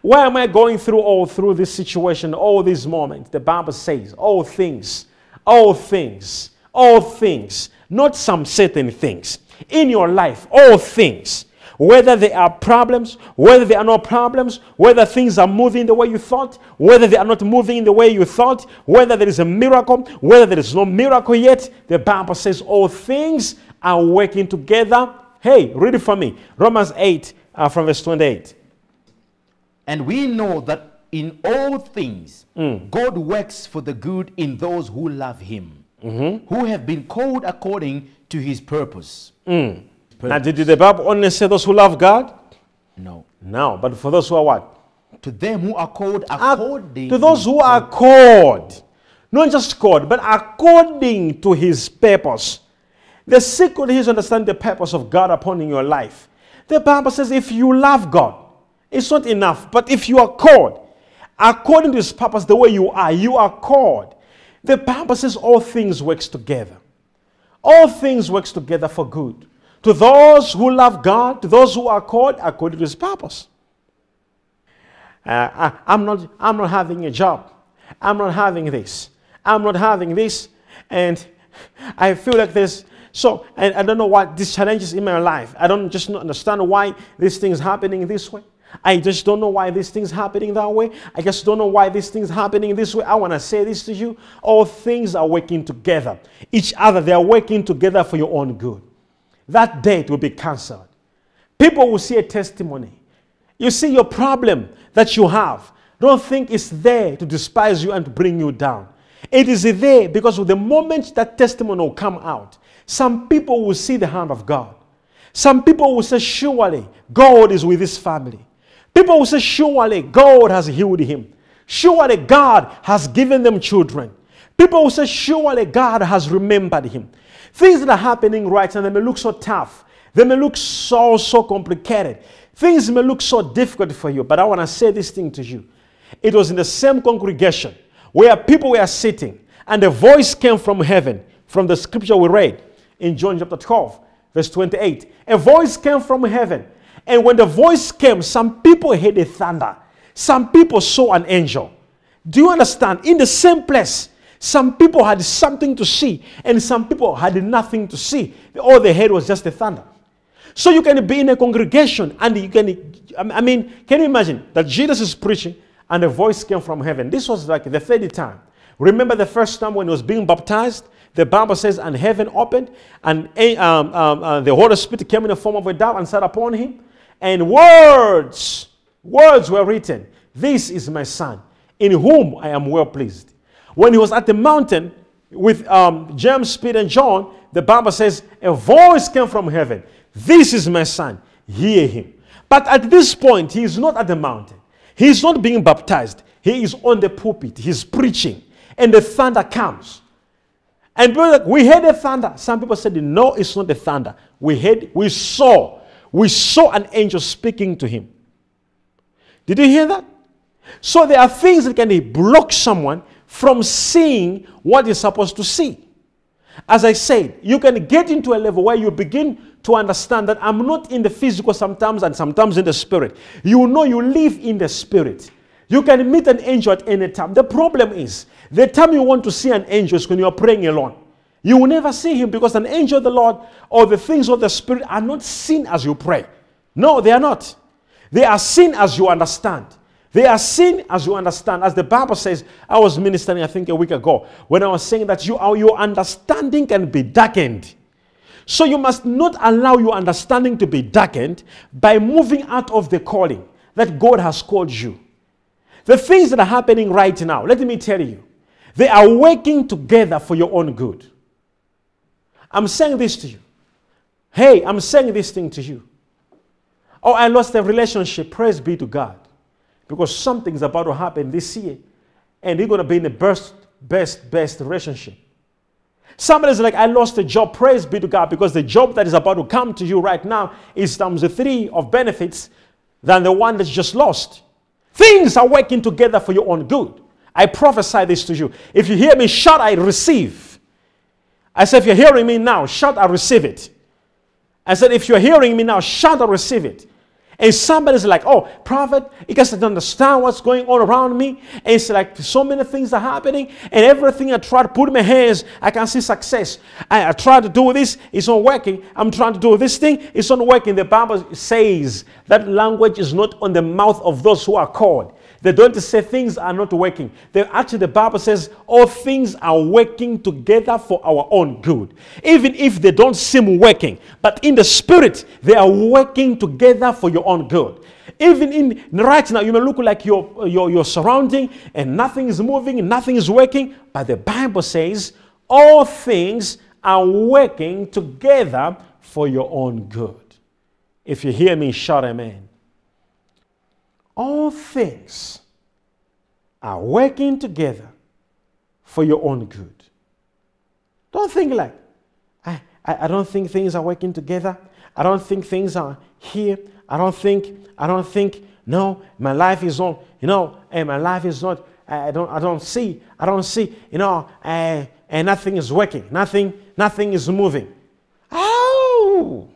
why am I going through all through this situation, all these moments? The Bible says, all things, all things, all things, not some certain things. In your life, all things, whether they are problems, whether they are no problems, whether things are moving the way you thought, whether they are not moving in the way you thought, whether there is a miracle, whether there is no miracle yet, the Bible says all things are working together. Hey, read it for me. Romans 8 uh, from verse 28. And we know that in all things mm. God works for the good in those who love him, mm-hmm. who have been called according to his purpose. Mm. Now, did the Bible only say those who love God? No. No, but for those who are what? To them who are called ah, according to those who are called, not just called, but according to his purpose. The secret is understand the purpose of God upon in your life. The Bible says if you love God, it's not enough, but if you are called according to his purpose, the way you are, you are called. The Bible says all things works together. All things works together for good. To those who love God, to those who are called according to his purpose. Uh, I, am not, I'm not having a job. I'm not having this. I'm not having this. And I feel like this. So, and I don't know what these challenges in my life. I don't just understand why these things happening this way. I just don't know why these things happening that way. I just don't know why these things happening this way. I want to say this to you. All things are working together. Each other, they are working together for your own good. That date will be cancelled. People will see a testimony. You see your problem that you have. Don't think it's there to despise you and to bring you down. It is there because the moment that testimony will come out, some people will see the hand of God. Some people will say, Surely God is with this family. People will say, Surely God has healed him. Surely God has given them children. People will say, Surely God has remembered him. Things that are happening right now, they may look so tough. They may look so, so complicated. Things may look so difficult for you, but I want to say this thing to you. It was in the same congregation where people were sitting, and a voice came from heaven, from the scripture we read in John chapter 12, Verse 28. A voice came from heaven. And when the voice came, some people heard a thunder. Some people saw an angel. Do you understand? In the same place, some people had something to see, and some people had nothing to see. All they heard was just the thunder. So you can be in a congregation, and you can, I mean, can you imagine that Jesus is preaching, and a voice came from heaven? This was like the third time. Remember the first time when he was being baptized? The Bible says, and heaven opened, and um, um, uh, the Holy Spirit came in the form of a dove and sat upon him, and words, words were written. This is my son, in whom I am well pleased. When he was at the mountain with um, James, Peter, and John, the Bible says, a voice came from heaven. This is my son, hear him. But at this point, he is not at the mountain. He is not being baptized. He is on the pulpit. He's preaching. And the thunder comes. And we heard the thunder. Some people said, no, it's not the thunder. We heard, we saw, we saw an angel speaking to him. Did you hear that? So there are things that can block someone from seeing what he's supposed to see. As I said, you can get into a level where you begin to understand that I'm not in the physical sometimes and sometimes in the spirit. You know you live in the spirit. You can meet an angel at any time. The problem is, the time you want to see an angel is when you are praying alone. You will never see him because an angel of the Lord or the things of the Spirit are not seen as you pray. No, they are not. They are seen as you understand. They are seen as you understand. As the Bible says, I was ministering, I think, a week ago, when I was saying that you, your understanding can be darkened. So you must not allow your understanding to be darkened by moving out of the calling that God has called you. The things that are happening right now, let me tell you, they are working together for your own good. I'm saying this to you. Hey, I'm saying this thing to you. Oh, I lost a relationship. Praise be to God. Because something's about to happen this year. And you're going to be in the best, best, best relationship. Somebody's like, I lost a job. Praise be to God. Because the job that is about to come to you right now is times three of benefits than the one that's just lost. Things are working together for your own good. I prophesy this to you. If you hear me, shout, I receive. I said, if you're hearing me now, shout, I receive it. I said, if you're hearing me now, shout, I receive it. And somebody's like, oh, prophet, you guys don't understand what's going on around me. And it's like so many things are happening. And everything I try to put in my hands, I can see success. I, I try to do this, it's not working. I'm trying to do this thing, it's not working. The Bible says that language is not on the mouth of those who are called. They don't say things are not working. They actually, the Bible says all things are working together for our own good. Even if they don't seem working, but in the spirit, they are working together for your own good. Even in right now, you may look like you're, you're, you're surrounding and nothing is moving, nothing is working, but the Bible says all things are working together for your own good. If you hear me, shout amen all things are working together for your own good. Don't think like, I, I, I, don't think things are working together. I don't think things are here. I don't think, I don't think, no, my life is on, you know, and my life is not, I don't, I don't see, I don't see, you know, uh, and nothing is working. Nothing, nothing is moving. Oh,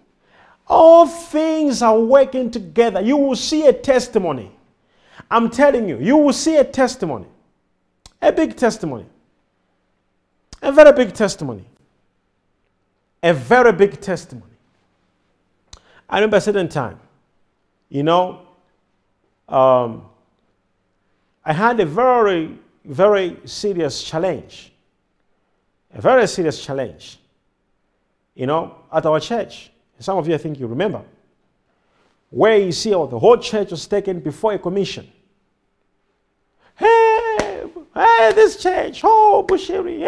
all things are working together. You will see a testimony. I'm telling you, you will see a testimony. A big testimony. A very big testimony. A very big testimony. I remember a certain time, you know, um, I had a very, very serious challenge. A very serious challenge, you know, at our church. Some of you, I think you remember, where you see oh, the whole church was taken before a commission. Hey, hey, this church, oh, Bushiri.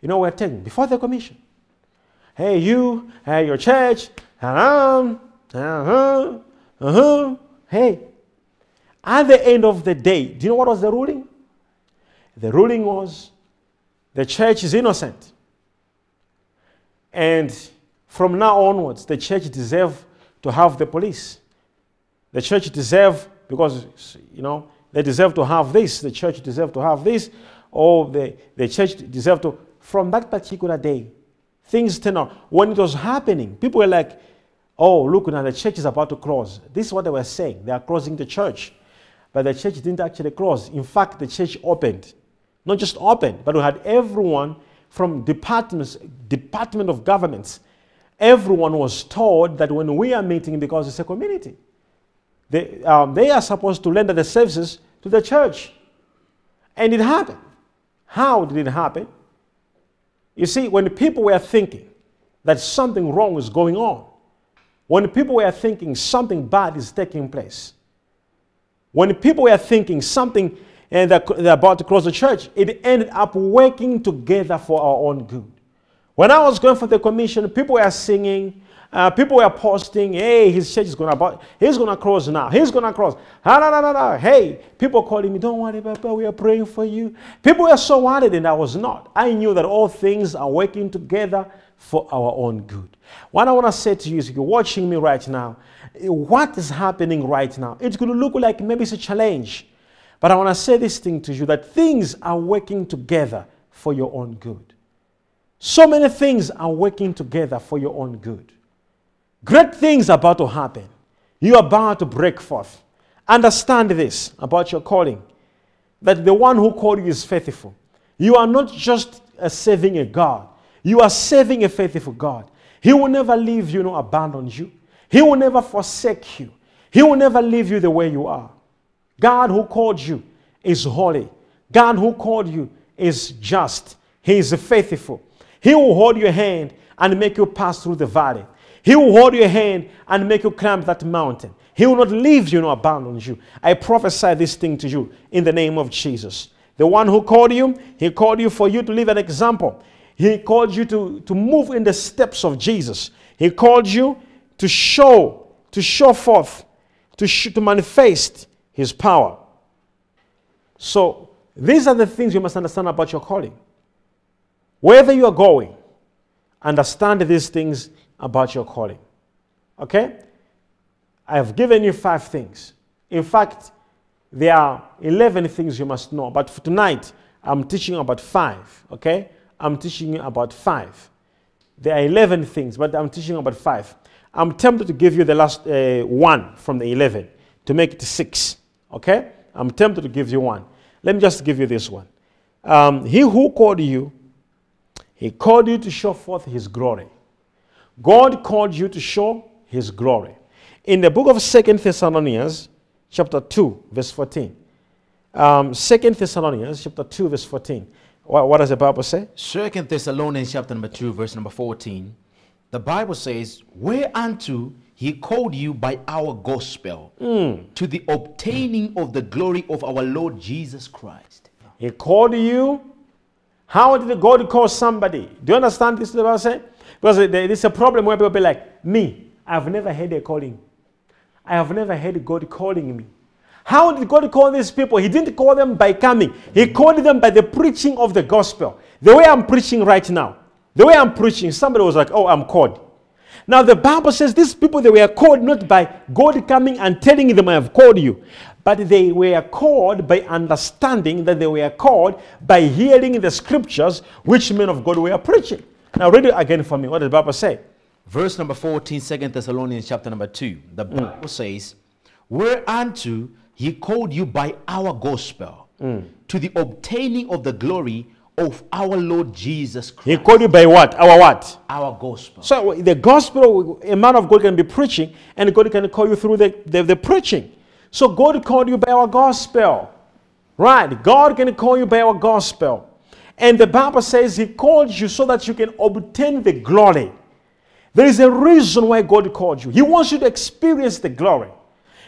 You know, we're taken before the commission. Hey, you, hey, your church, uh-huh, uh-huh, uh-huh. Hey, at the end of the day, do you know what was the ruling? The ruling was the church is innocent. And from now onwards, the church deserve to have the police. The church deserve, because, you know, they deserve to have this, the church deserve to have this, or the, the church deserve to. From that particular day, things turned out. When it was happening, people were like, oh, look, now the church is about to close. This is what they were saying. They are closing the church. But the church didn't actually close. In fact, the church opened. Not just opened, but we had everyone from departments, department of governments. Everyone was told that when we are meeting, because it's a community, they, um, they are supposed to render the services to the church. And it happened. How did it happen? You see, when people were thinking that something wrong is going on, when people were thinking something bad is taking place, when people were thinking something and they're, they're about to close the church, it ended up working together for our own good. When I was going for the commission, people were singing, uh, people were posting, hey, his church is going to, he's going to close now. He's going to da, da, da, da. Hey, people calling me, don't worry, Papa, we are praying for you. People were so worried, and I was not. I knew that all things are working together for our own good. What I want to say to you is if you're watching me right now, what is happening right now? It's going to look like maybe it's a challenge. But I want to say this thing to you that things are working together for your own good. So many things are working together for your own good. Great things are about to happen. You are about to break forth. Understand this about your calling that the one who called you is faithful. You are not just serving a God, you are serving a faithful God. He will never leave you nor abandon you. He will never forsake you. He will never leave you the way you are. God who called you is holy. God who called you is just. He is faithful. He will hold your hand and make you pass through the valley. He will hold your hand and make you climb that mountain. He will not leave you nor abandon you. I prophesy this thing to you in the name of Jesus. The one who called you, he called you for you to live an example. He called you to, to move in the steps of Jesus. He called you to show, to show forth, to, sh- to manifest his power. So, these are the things you must understand about your calling. Wherever you are going, understand these things about your calling. Okay? I have given you five things. In fact, there are 11 things you must know. But for tonight, I'm teaching about five. Okay? I'm teaching you about five. There are 11 things, but I'm teaching about five. I'm tempted to give you the last uh, one from the 11 to make it six. Okay? I'm tempted to give you one. Let me just give you this one. Um, he who called you, he called you to show forth his glory. God called you to show his glory. In the book of Second Thessalonians, chapter 2, verse 14. Um, Second Thessalonians, chapter 2, verse 14. What, what does the Bible say? Second Thessalonians, chapter number 2, verse number 14 the Bible says, Whereunto he called you by our gospel mm. to the obtaining of the glory of our Lord Jesus Christ. He called you. How did God call somebody? Do you understand this? What I'm saying? Because there's a problem where people be like, Me, I've never heard a calling. I have never heard God calling me. How did God call these people? He didn't call them by coming, He called them by the preaching of the gospel. The way I'm preaching right now. The way I'm preaching, somebody was like, Oh, I'm called. Now, the Bible says these people, they were called not by God coming and telling them, I have called you, but they were called by understanding that they were called by hearing the scriptures which men of God were preaching. Now, read it again for me. What does the Bible say? Verse number 14, 2 Thessalonians chapter number 2. The mm. Bible mm. says, Whereunto he called you by our gospel mm. to the obtaining of the glory of our Lord Jesus Christ. He called you by what? Our what? Our gospel. So the gospel, a man of God can be preaching, and God can call you through the, the, the preaching. So God called you by our gospel. Right. God can call you by our gospel. And the Bible says he called you so that you can obtain the glory. There is a reason why God called you. He wants you to experience the glory.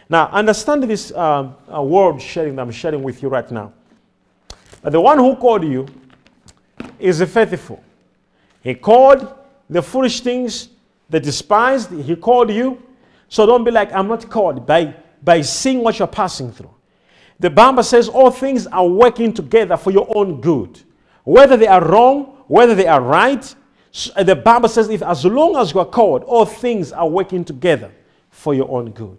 Now, understand this um, uh, word sharing that I'm sharing with you right now. But The one who called you is faithful. He called the foolish things, the despised, he called you. So don't be like, I'm not called by, by seeing what you're passing through. The Bible says all things are working together for your own good. Whether they are wrong, whether they are right, uh, the Bible says if as long as you are called, all things are working together for your own good.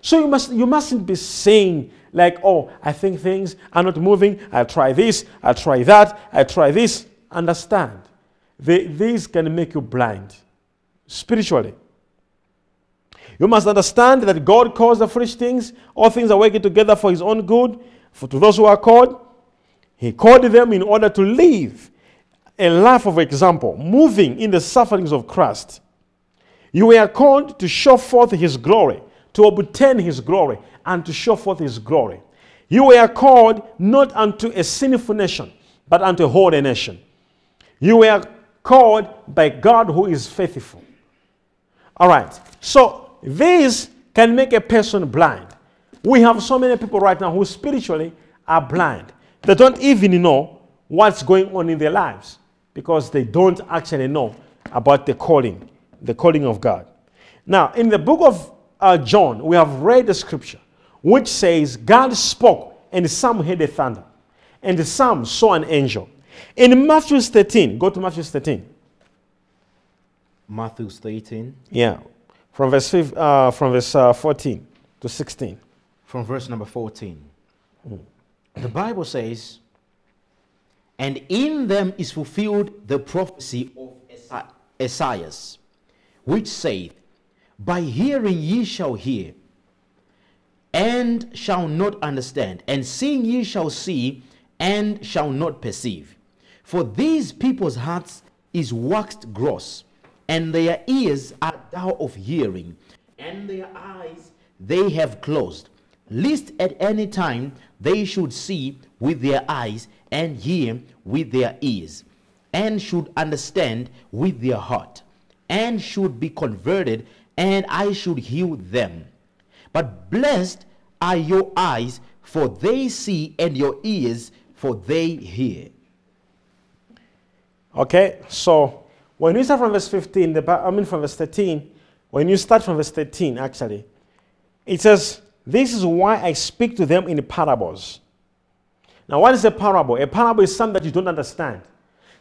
So you must you mustn't be saying like, oh, I think things are not moving. I'll try this, I'll try that, I'll try this. Understand. they, these can make you blind spiritually. You must understand that God calls the foolish things, all things are working together for his own good, for to those who are called. He called them in order to live a life of example, moving in the sufferings of Christ. You were called to show forth his glory, to obtain his glory, and to show forth his glory. You were called not unto a sinful nation, but unto a holy nation. You were called by God who is faithful. All right. So this can make a person blind. We have so many people right now who spiritually are blind. They don't even know what's going on in their lives because they don't actually know about the calling, the calling of God. Now, in the book of uh, John, we have read the scripture which says, God spoke, and some heard the thunder, and some saw an angel. In Matthew 13, go to Matthew 13. Matthew 13. Yeah, from verse, 5, uh, from verse uh, 14 to 16. From verse number 14. The Bible says, And in them is fulfilled the prophecy of Esaias, which saith, By hearing ye shall hear, and shall not understand, and seeing ye shall see, and shall not perceive. For these people's hearts is waxed gross, and their ears are dull of hearing, and their eyes they have closed, lest at any time they should see with their eyes, and hear with their ears, and should understand with their heart, and should be converted, and I should heal them. But blessed are your eyes, for they see, and your ears, for they hear. Okay, so when you start from verse 15, the, I mean from verse 13, when you start from verse 13, actually, it says, This is why I speak to them in parables. Now, what is a parable? A parable is something that you don't understand.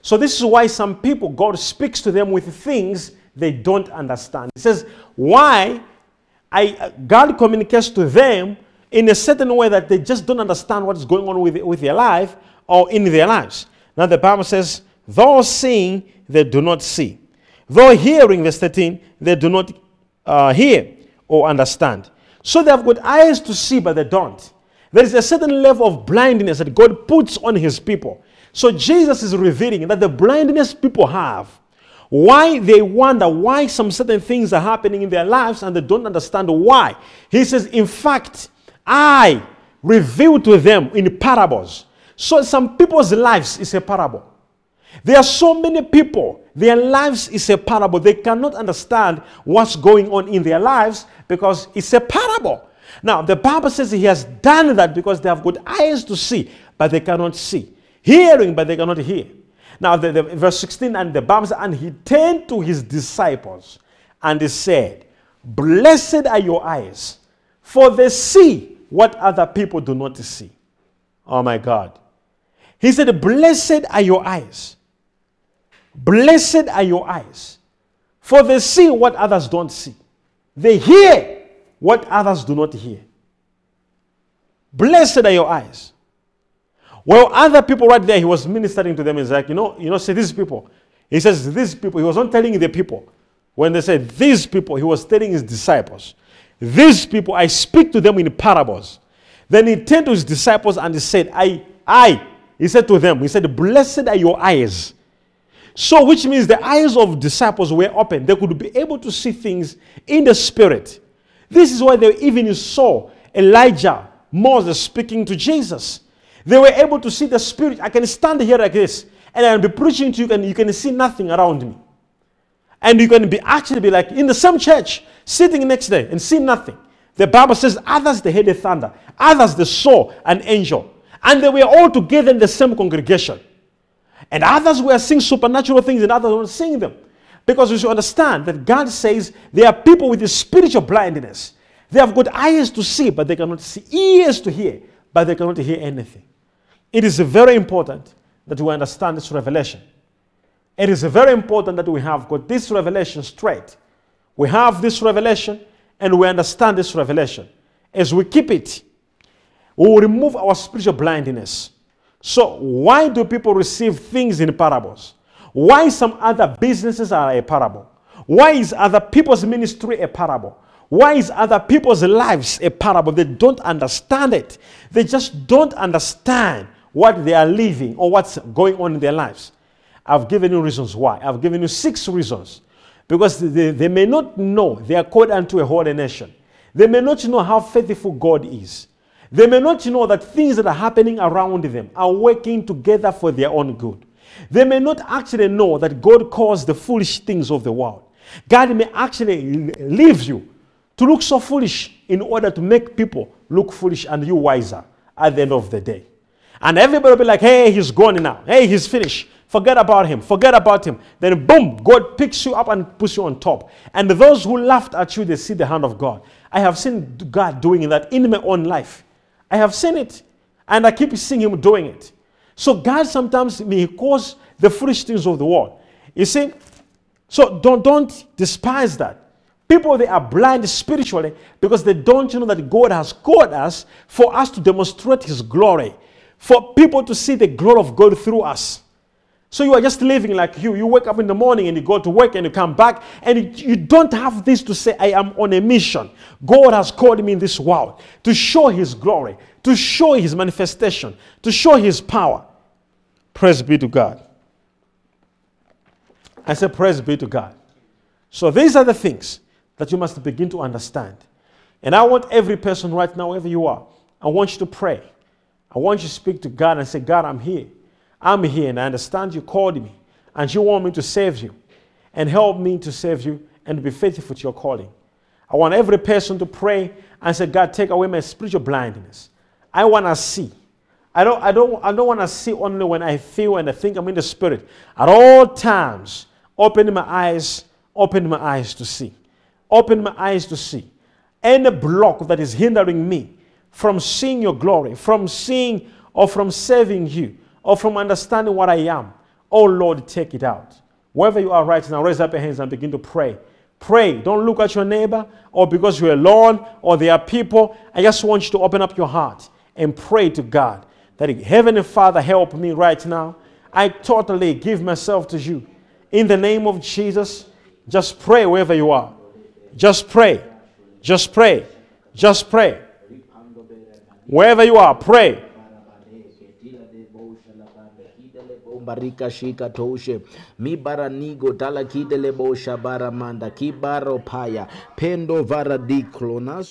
So, this is why some people, God speaks to them with things they don't understand. It says, Why I, God communicates to them in a certain way that they just don't understand what is going on with, with their life or in their lives. Now, the Bible says, Though seeing, they do not see. Though hearing, verse 13, they do not uh, hear or understand. So they have got eyes to see, but they don't. There is a certain level of blindness that God puts on his people. So Jesus is revealing that the blindness people have, why they wonder why some certain things are happening in their lives and they don't understand why. He says, In fact, I reveal to them in parables. So some people's lives is a parable. There are so many people, their lives is a parable. They cannot understand what's going on in their lives because it's a parable. Now, the Bible says he has done that because they have got eyes to see, but they cannot see. Hearing, but they cannot hear. Now, the, the- verse 16, and the Bible says, and he turned to his disciples and he said, Blessed are your eyes, for they see what other people do not see. Oh my God. He said, Blessed are your eyes. Blessed are your eyes, for they see what others don't see. They hear what others do not hear. Blessed are your eyes. Well, other people right there, he was ministering to them. He's like, you know, you know, see these people. He says, these people, he was not telling the people. When they said these people, he was telling his disciples, these people, I speak to them in parables. Then he turned to his disciples and he said, I, I, he said to them, he said, Blessed are your eyes. So, which means the eyes of disciples were open. They could be able to see things in the spirit. This is why they even saw Elijah, Moses speaking to Jesus. They were able to see the spirit. I can stand here like this and I'll be preaching to you and you can see nothing around me. And you can be actually be like in the same church, sitting next day and see nothing. The Bible says others they heard the thunder, others they saw an angel, and they were all together in the same congregation. And others were seeing supernatural things and others were seeing them. Because you should understand that God says there are people with a spiritual blindness. They have got eyes to see, but they cannot see, ears to hear, but they cannot hear anything. It is very important that we understand this revelation. It is very important that we have got this revelation straight. We have this revelation and we understand this revelation. As we keep it, we will remove our spiritual blindness. So, why do people receive things in parables? Why some other businesses are a parable? Why is other people's ministry a parable? Why is other people's lives a parable? They don't understand it. They just don't understand what they are living or what's going on in their lives. I've given you reasons why. I've given you six reasons. Because they, they may not know they are called unto a holy nation. They may not know how faithful God is. They may not know that things that are happening around them are working together for their own good. They may not actually know that God calls the foolish things of the world. God may actually leave you to look so foolish in order to make people look foolish and you wiser at the end of the day. And everybody will be like, hey, he's gone now. Hey, he's finished. Forget about him. Forget about him. Then, boom, God picks you up and puts you on top. And those who laughed at you, they see the hand of God. I have seen God doing that in my own life. I have seen it. And I keep seeing him doing it. So, God sometimes may cause the foolish things of the world. You see? So, don't, don't despise that. People, they are blind spiritually because they don't know that God has called us for us to demonstrate his glory, for people to see the glory of God through us. So you are just living like you. You wake up in the morning and you go to work and you come back and you don't have this to say, I am on a mission. God has called me in this world to show His glory, to show His manifestation, to show His power. Praise be to God. I say, Praise be to God. So these are the things that you must begin to understand. And I want every person right now, wherever you are, I want you to pray. I want you to speak to God and say, God, I'm here. I'm here and I understand you called me and you want me to save you and help me to save you and be faithful to your calling. I want every person to pray and say, God, take away my spiritual blindness. I want to see. I don't, I don't, I don't want to see only when I feel and I think I'm in the spirit. At all times, open my eyes, open my eyes to see. Open my eyes to see. Any block that is hindering me from seeing your glory, from seeing or from serving you, or from understanding what I am. Oh Lord, take it out. Wherever you are right now, raise up your hands and begin to pray. Pray. Don't look at your neighbor or because you're alone or there are people. I just want you to open up your heart and pray to God that Heavenly Father, help me right now. I totally give myself to you. In the name of Jesus, just pray wherever you are. Just pray. Just pray. Just pray. Wherever you are, pray. barika shika toshe. Mibaranigo talakide lebosha baramanda kibaro paya. Pendo varadiklonas